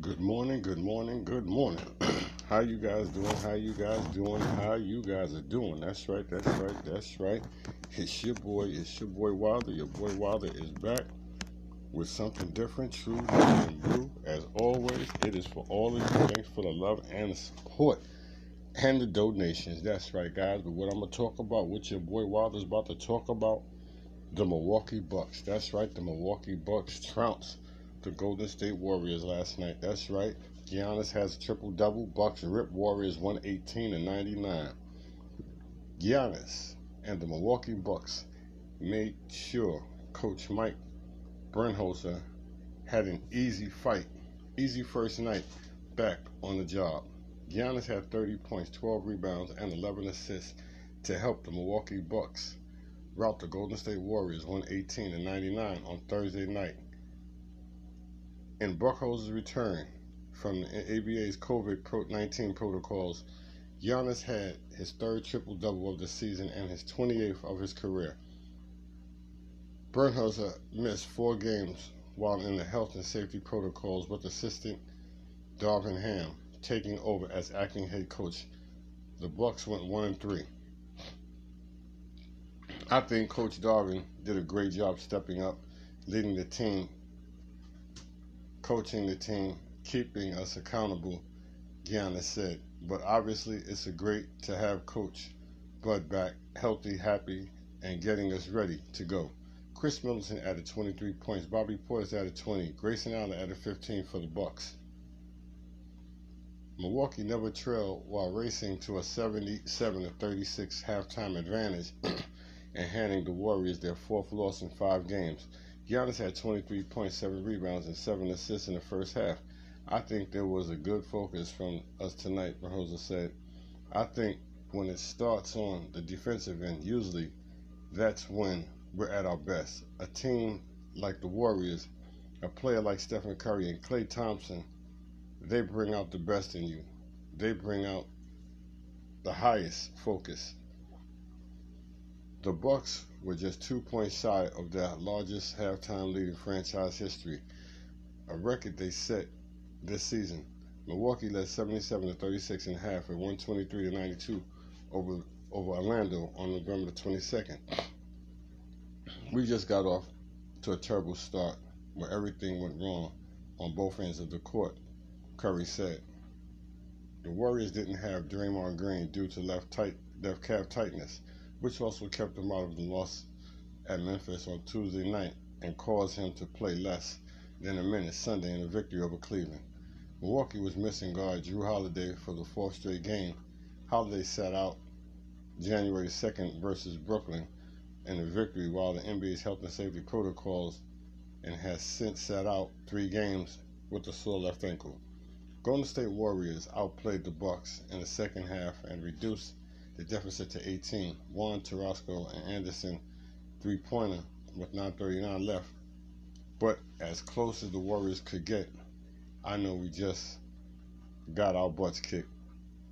Good morning, good morning, good morning. how you guys doing? How you guys doing? How you guys are doing? That's right, that's right, that's right. It's your boy, it's your boy Wilder. Your boy Wilder is back with something different, true, and blue. As always, it is for all of you. Thanks for the love and the support and the donations. That's right, guys. But what I'm gonna talk about, what your boy Wilder's about to talk about, the Milwaukee Bucks. That's right, the Milwaukee Bucks trounced the Golden State Warriors last night. That's right. Giannis has triple double. Bucks rip Warriors 118 and 99. Giannis and the Milwaukee Bucks made sure Coach Mike Budenholzer had an easy fight, easy first night back on the job. Giannis had 30 points, 12 rebounds, and 11 assists to help the Milwaukee Bucks rout the Golden State Warriors 118 and 99 on Thursday night. In Buckholz's return from the NBA's COVID 19 protocols, Giannis had his third triple double of the season and his 28th of his career. Budenholzer missed four games while in the health and safety protocols with assistant Darvin Ham taking over as acting head coach. The Bucks went one and three. I think Coach Darvin did a great job stepping up, leading the team coaching the team, keeping us accountable, Giannis said. But obviously, it's a great to have Coach Bud back, healthy, happy, and getting us ready to go. Khris Middleton added 23 points. Bobby Portis added 20. Grayson Allen added 15 for the Bucks. Milwaukee never trailed while racing to a 77 36 halftime advantage and handing the Warriors their fourth loss in five games. Giannis had 23.7 rebounds and 7 assists in the first half. I think there was a good focus from us tonight, Budenholzer said. I think when it starts on the defensive end, usually that's when we're at our best. A team like the Warriors, a player like Stephen Curry and Klay Thompson, they bring out the best in you. They bring out the highest focus. The Bucks were just two points shy of their largest halftime lead in franchise history, a record they set this season. Milwaukee led 77 to 36 and a half at 123 to 92 over over Orlando on November the 22nd. We just got off to a terrible start where everything went wrong on both ends of the court, Curry said. The Warriors didn't have Draymond Green due to left tight left calf tightness which also kept him out of the loss at Memphis on Tuesday night and caused him to play less than a minute Sunday in a victory over Cleveland. Milwaukee was missing guard Jrue Holiday for the fourth straight game. Holiday sat out January 2nd versus Brooklyn in a victory while the NBA's health and safety protocols and has since sat out three games with a sore left ankle. Golden State Warriors outplayed the Bucks in the second half and reduced the deficit to 18. Juan Toscano and Anderson three pointer with 9.39 left. But as close as the Warriors could get, I know we just got our butts kicked.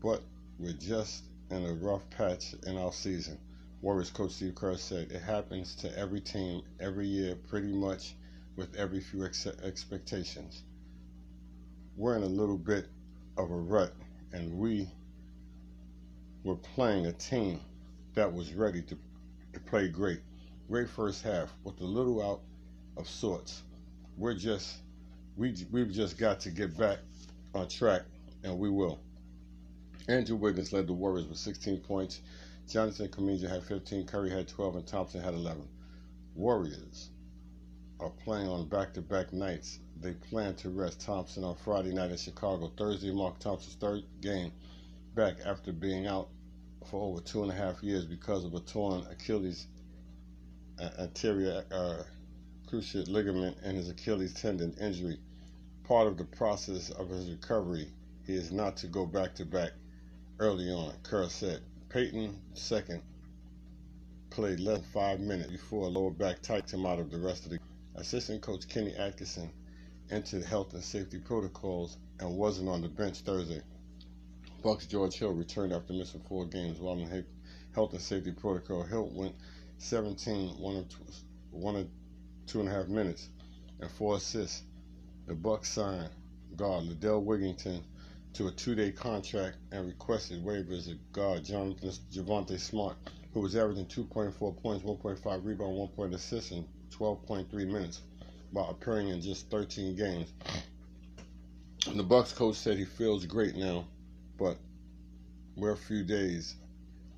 But we're just in a rough patch in our season. Warriors coach Steve Kerr said it happens to every team every year, pretty much with every few ex- expectations. We're in a little bit of a rut, and we were playing a team that was ready to, to play great. Great first half with a little out of sorts. We're just we we've just got to get back on track, and we will. Andrew Wiggins led the Warriors with 16 points. Jonathan Kuminga had 15, Curry had 12, and Thompson had 11. Warriors are playing on back-to-back nights. They plan to rest Thompson on Friday night in Chicago. Thursday, Mark Thompson's third game back after being out for over two and a half years because of a torn Achilles anterior uh, cruciate ligament and his Achilles tendon injury. Part of the process of his recovery he is not to go back to back early on, Kerr said. Payton second played less than five minutes before a lower back tightened him out of the rest of the assistant coach Kenny Atkinson entered health and safety protocols and wasn't on the bench Thursday. Bucks George Hill returned after missing four games while in health and safety protocol. Hill went 17, one of, one of two and a half minutes, and four assists. The Bucks signed guard Lindell Wigginton to a two-day contract and requested waivers of guard Jonathan Javonte Smart, who was averaging 2.4 points, 1.5 rebound, 1 point assist in 12.3 minutes, while appearing in just 13 games. The Bucks coach said he feels great now, but we're a few days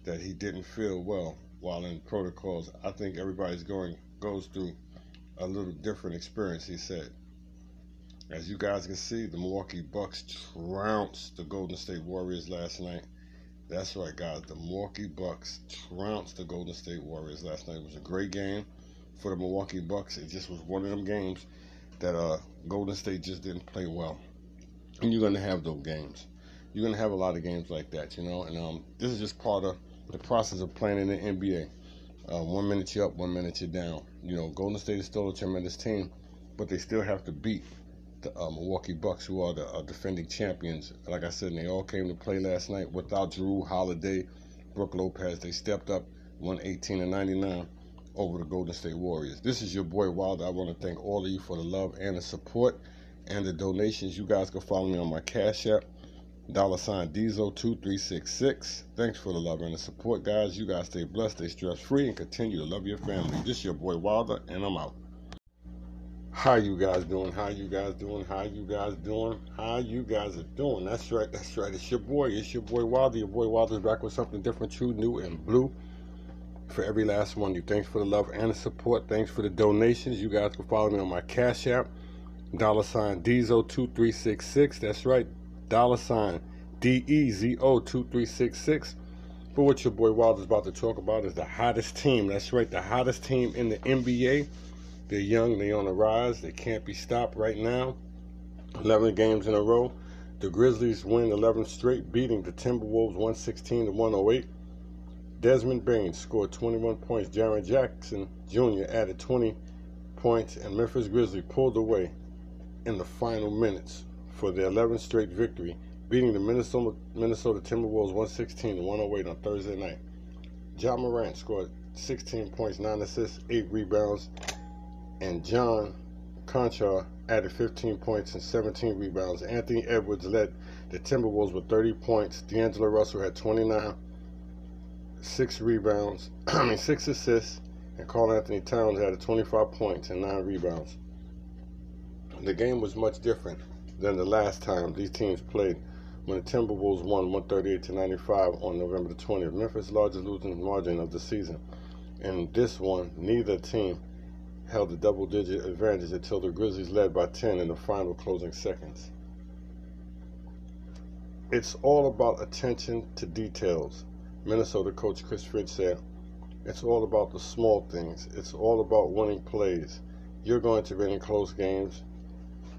that he didn't feel well while in protocols. I think everybody's going goes through a little different experience, he said. As you guys can see, the Milwaukee Bucks trounced the Golden State Warriors last night. That's right, guys. The Milwaukee Bucks trounced the Golden State Warriors last night. It was a great game for the Milwaukee Bucks. It just was one of them games that uh, Golden State just didn't play well. And you're going to have those games. You're going to have a lot of games like that, you know. And um, this is just part of the process of playing in the NBA. Uh, one minute you're up, one minute you're down. You know, Golden State is still a tremendous team, but they still have to beat the uh, Milwaukee Bucks, who are the uh, defending champions. Like I said, and they all came to play last night without Jrue Holiday, Brook Lopez. They stepped up, 118 and 99 over the Golden State Warriors. This is your boy Wilder. I want to thank all of you for the love and the support and the donations. You guys can follow me on my Cash App dollar sign Dezo2366. Thanks for the love and the support, guys. You guys stay blessed, stay stress free, and continue to love your family. This is your boy Wilder, and I'm out. How you guys doing? How you guys doing? How you guys doing? How you guys are doing? That's right, that's right. It's your boy. It's your boy Wilder. Your boy Wilder's back with something different, true, new, and blue. For every last one of you. Thanks for the love and the support. Thanks for the donations. You guys can follow me on my Cash App. Dollar sign Dezo2366. That's right dollar sign D-E-Z-O-2366. But what your boy Wilder's about to talk about is the hottest team. That's right, the hottest team in the NBA. They're young, they're on the rise, they can't be stopped right now. 11 games in a row. The Grizzlies win 11 straight, beating the Timberwolves 116 to 108. Desmond Bane scored 21 points. Jaren Jackson Jr. added 20 points, and Memphis Grizzlies pulled away in the final minutes for their 11th straight victory, beating the Minnesota, Minnesota Timberwolves 116 to 108 on Thursday night. Ja Morant scored 16 points, 9 assists, 8 rebounds, and John Konchar added 15 points and 17 rebounds. Anthony Edwards led the Timberwolves with 30 points. D'Angelo Russell had 29, 6 rebounds, I mean 6 assists, and Karl-Anthony Towns added 25 points and 9 rebounds. The game was much different than the last time these teams played when the Timberwolves won 138 to 95 on November the 20th, Memphis' largest losing margin of the season. In this one, neither team held a double-digit advantage until the Grizzlies led by 10 in the final closing seconds. It's all about attention to details. Minnesota coach Chris Finch said, it's all about the small things. It's all about winning plays. You're going to win in close games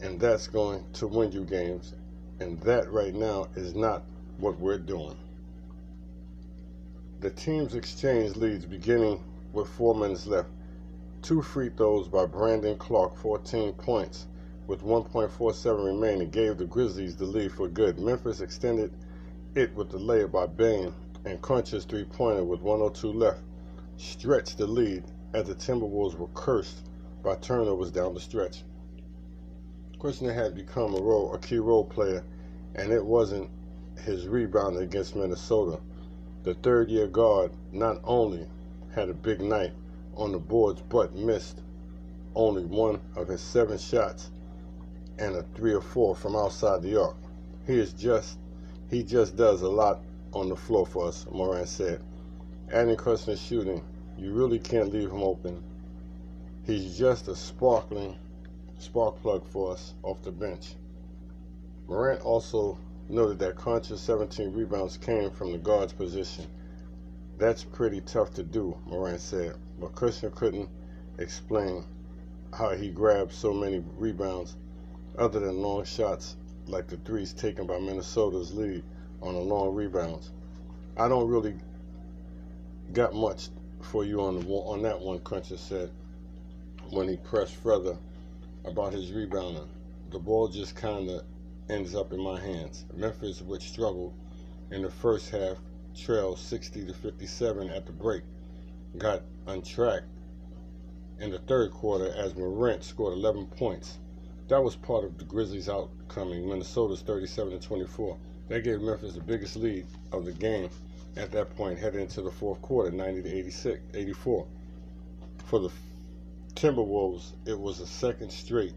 and that's going to win you games. And that right now is not what we're doing. The teams exchange leads beginning with four minutes left. Two free throws by Brandon Clarke, 14 points, with 1.47 remaining, gave the Grizzlies the lead for good. Memphis extended it with the layup by Bane, and Konchar's three pointer with 102 left stretched the lead as the Timberwolves were cursed by turnovers down the stretch. Konchar had become a role, a key role player, and it wasn't his rebound against Minnesota. The third-year guard not only had a big night on the boards, but missed only one of his seven shots and a three or four from outside the arc. He is just he just does a lot on the floor for us, Morant said. Adding Konchar's shooting, you really can't leave him open. He's just a sparkling spark plug for us off the bench. Morant also noted that Konchar's 17 rebounds came from the guard's position. That's pretty tough to do, Morant said, but Konchar couldn't explain how he grabbed so many rebounds other than long shots like the threes taken by Minnesota's lead on the long rebounds. I don't really got much for you on the on that one, Konchar said when he pressed further about his rebounding. The ball just kind of ends up in my hands. Memphis, which struggled in the first half, trailed 60 to 57 at the break, got untracked in the third quarter as Morant scored 11 points That was part of the Grizzlies' outcoming Minnesota's 37 to 24. That gave Memphis the biggest lead of the game at that point, heading into the fourth quarter, 90 to 86, 84. For the Timberwolves, it was a second straight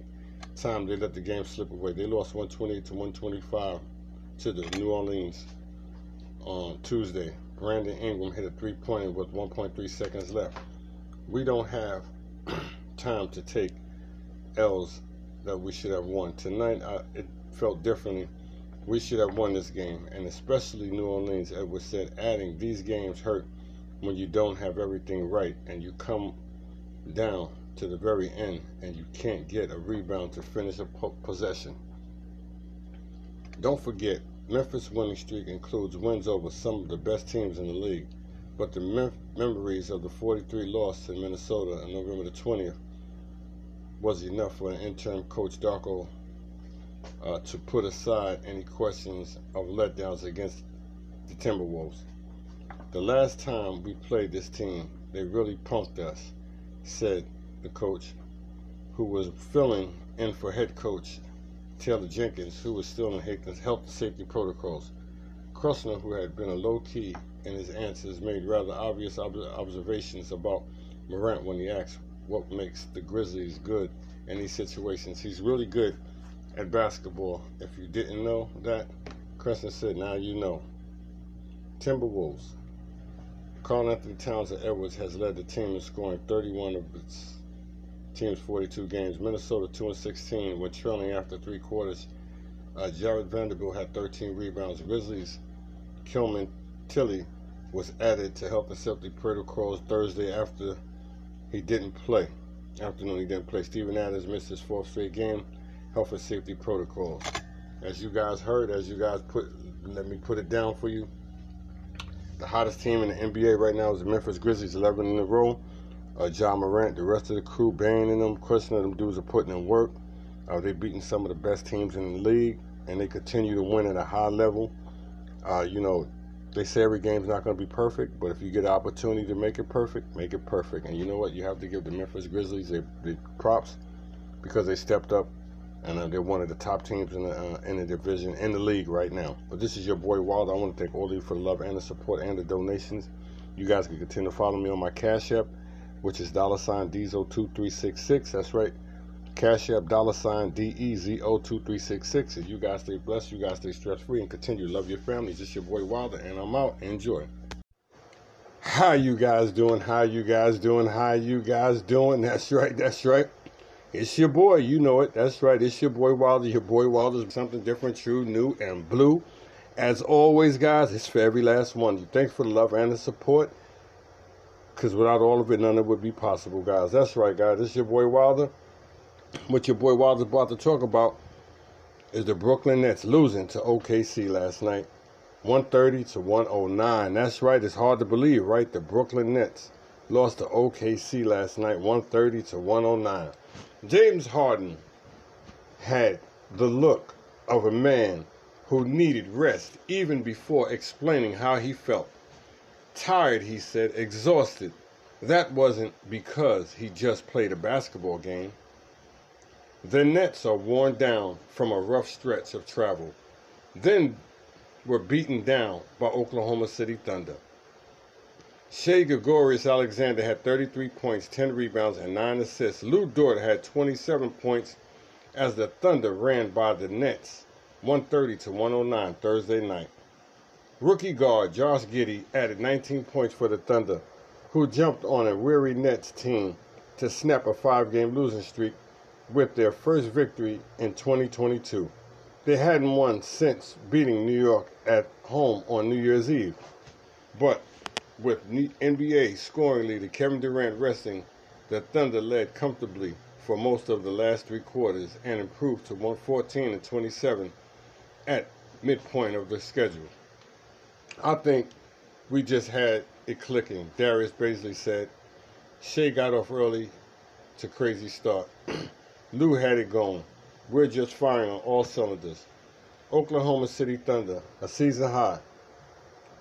time they let the game slip away. They lost 128 to 125 to the New Orleans on Tuesday. Brandon Ingram hit a three-pointer with 1.3 seconds left. We don't have time to take L's that we should have won. Tonight, I, it felt differently. We should have won this game, and especially New Orleans, Edwards said, adding these games hurt when you don't have everything right and you come down to the very end and you can't get a rebound to finish a po- possession. Don't forget, Memphis' winning streak includes wins over some of the best teams in the league, but the mem- memories of the 43 loss to Minnesota on November the 20th was enough for an interim coach Darko uh, to put aside any questions of letdowns against the Timberwolves. The last time we played this team, they really punked us, said the coach, who was filling in for head coach Taylor Jenkins, who was still in health and safety protocols. Konchar, who had been a low key in his answers, made rather obvious ob- observations about Morant when he asked what makes the Grizzlies good in these situations. He's really good at basketball. If you didn't know that, Konchar said, now you know. Timberwolves. Karl-Anthony Towns of Edwards has led the team in scoring 31 of its team's 42 games. Minnesota 2 and 16 when trailing after three quarters. Uh, Jarred Vanderbilt had 13 rebounds. Grizzlies Killian Tillie was added to health and safety protocols Thursday after he didn't play. Afternoon he didn't play. Steven Adams missed his fourth straight game. Health and safety protocols. As you guys heard, as you guys put, let me put it down for you. The hottest team in the NBA right now is the Memphis Grizzlies, 11 in a row. Uh, Ja Morant, the rest of the crew, banning them, crushing them dudes are putting in work. Uh, they're beating some of the best teams in the league, and they continue to win at a high level. Uh, you know, they say every game's not going to be perfect, but if you get an opportunity to make it perfect, make it perfect. And you know what? You have to give the Memphis Grizzlies their, their props because they stepped up and uh, they're one of the top teams in the uh, in the division in the league right now. But this is your boy Wilder. I want to thank all of you for the love and the support and the donations. You guys can continue to follow me on my Cash App, which is dollar sign Dezo2366. That's right. Cash App dollar sign DEZO2366. And you guys stay blessed, you guys stay stress free, and continue to love your family. This your boy Wilder, and I'm out. Enjoy. How you guys doing? How you guys doing? How you guys doing? That's right. That's right. It's your boy, you know it. That's right. It's your boy Wilder. Your boy Wilder's something different, true, new, and blue. As always, guys, it's for every last one. Thanks for the love and the support. Because without all of it, none of it would be possible, guys. That's right, guys. This is your boy Wilder. What your boy Wilder's about to talk about is the Brooklyn Nets losing to OKC last night. 130 to 109. That's right. It's hard to believe, right? The Brooklyn Nets lost to OKC last night, 130 to 109. James Harden had the look of a man who needed rest even before explaining how he felt. Tired, he said, exhausted. That wasn't because he just played a basketball game. The Nets are worn down from a rough stretch of travel, then were beaten down by Oklahoma City Thunder. Shai Gregorius Alexander had 33 points, 10 rebounds, and 9 assists. Lu Dort had 27 points as the Thunder ran by the Nets 130 to 109 Thursday night. Rookie guard Josh Giddey added 19 points for the Thunder, who jumped on a weary Nets team to snap a five game losing streak with their first victory in 2022. They hadn't won since beating New York at home on New Year's Eve. But with NBA scoring leader Kevin Durant resting, the Thunder led comfortably for most of the last three quarters and improved to 114 and 27 at midpoint of the schedule. I think we just had it clicking. Darius Bazley said, Shai got off early to crazy start. Lu had it going. We're just firing on all cylinders. Oklahoma City Thunder, a season high,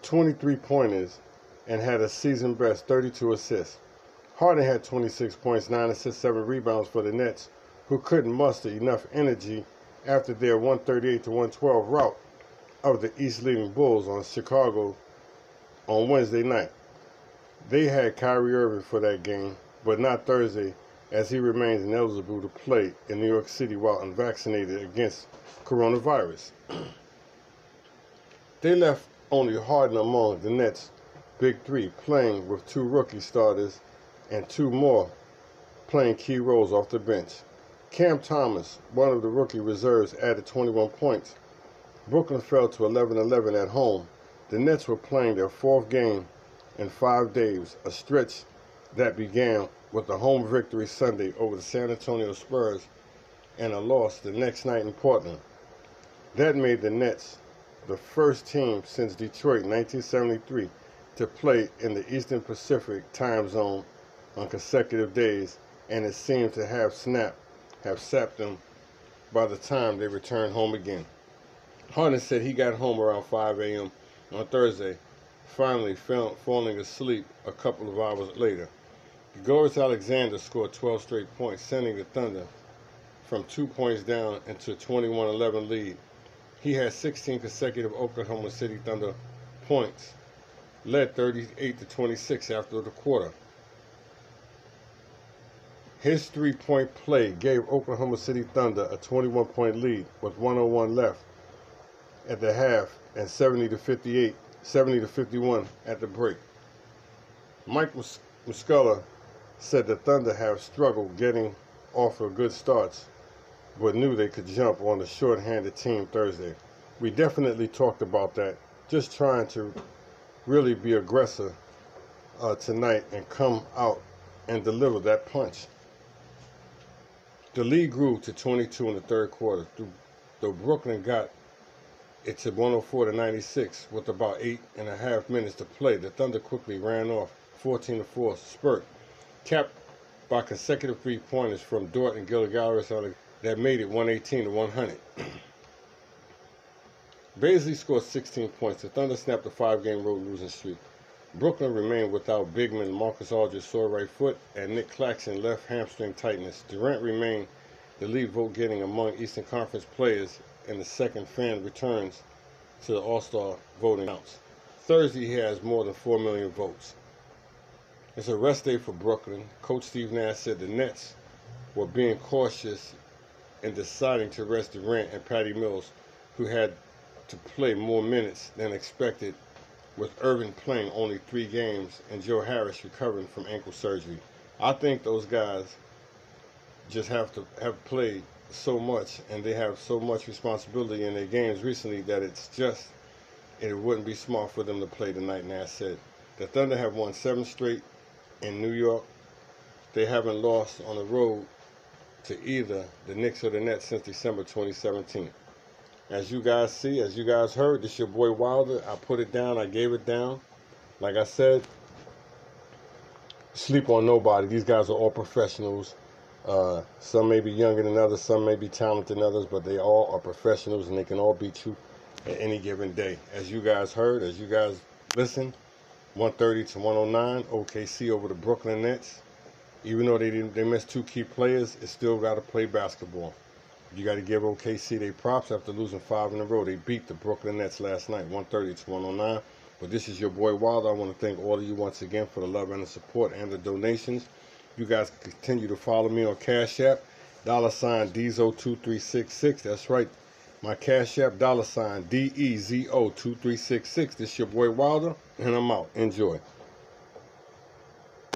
23 pointers, and had a season best 32 assists. Harden had 26 points, 9 assists, 7 rebounds for the Nets, who couldn't muster enough energy after their 138 to 112 rout of the East leading Bulls on Chicago on Wednesday night. They had Kyrie Irving for that game, but not Thursday, as he remains ineligible to play in New York City while unvaccinated against coronavirus. they left only Harden among the Nets' big three, playing with two rookie starters and two more playing key roles off the bench. Cam Thomas, one of the rookie reserves, added 21 points. Brooklyn fell to 11-11 at home. The Nets were playing their fourth game in five days, a stretch that began with a home victory Sunday over the San Antonio Spurs and a loss the next night in Portland. That made the Nets the first team since Detroit 1973 to play in the Eastern Pacific time zone on consecutive days, and it seemed to have snapped, have sapped them by the time they returned home again. Harden said he got home around 5 a.m. on Thursday, finally fell, falling asleep a couple of hours later. Gilgeous-Alexander scored 12 straight points, sending the Thunder from two points down into a 21-11 lead. He had 16 consecutive Oklahoma City Thunder points, led 38 to 26 after the quarter. His three-point play gave Oklahoma City Thunder a 21-point lead with 101 left at the half and 70 to 58, 70 to 51 at the break. Mike Muscala said the Thunder have struggled getting off of good starts, but knew they could jump on the short-handed team Thursday. We definitely talked about that, just trying to really be aggressive uh, tonight and come out and deliver that punch. The lead grew to 22 in the third quarter, The Brooklyn got it to 104 to 96 with about eight and a half minutes to play. The Thunder quickly ran off 14 to 4 spurt, capped by consecutive three pointers from Dort and Gilgeous that made it 118 to 100. Bazley scored 16 points. The Thunder snapped a five-game road losing streak. Brooklyn remained without big bigman Marcus Aldridge sore right foot and Nic Claxton left hamstring tightness. Durant remained the lead vote getting among Eastern Conference players and the second fan returns to the All-Star voting counts. Thursday he has more than 4 million votes. It's a rest day for Brooklyn. Coach Steve Nash said the Nets were being cautious in deciding to rest Durant and Patty Mills, who had to play more minutes than expected, with Irving playing only three games and Joe Harris recovering from ankle surgery. I think those guys just have to have played so much and they have so much responsibility in their games recently that it's just it wouldn't be smart for them to play tonight. Nash said the Thunder have won seven straight in New York. They haven't lost on the road to either the Knicks or the Nets since December 2017. As you guys see, as you guys heard, this your boy Wilder. I put it down. I gave it down. Like I said, sleep on nobody. These guys are all professionals. Uh, some may be younger than others, some may be talented than others, but they all are professionals and they can all beat you at any given day. As you guys heard, as you guys listen, 130 to 109, OKC over the Brooklyn Nets. Even though they didn't, they missed two key players, it still got to play basketball. You got to give OKC their props after losing five in a row. They beat the Brooklyn Nets last night, 130 to 109. But this is your boy Wilder. I want to thank all of you once again for the love and the support and the donations. You guys continue to follow me on Cash App, dollar sign Dezo2366. That's right. My Cash App, dollar sign D-E-Z-O2366. This is your boy Wilder, and I'm out. Enjoy.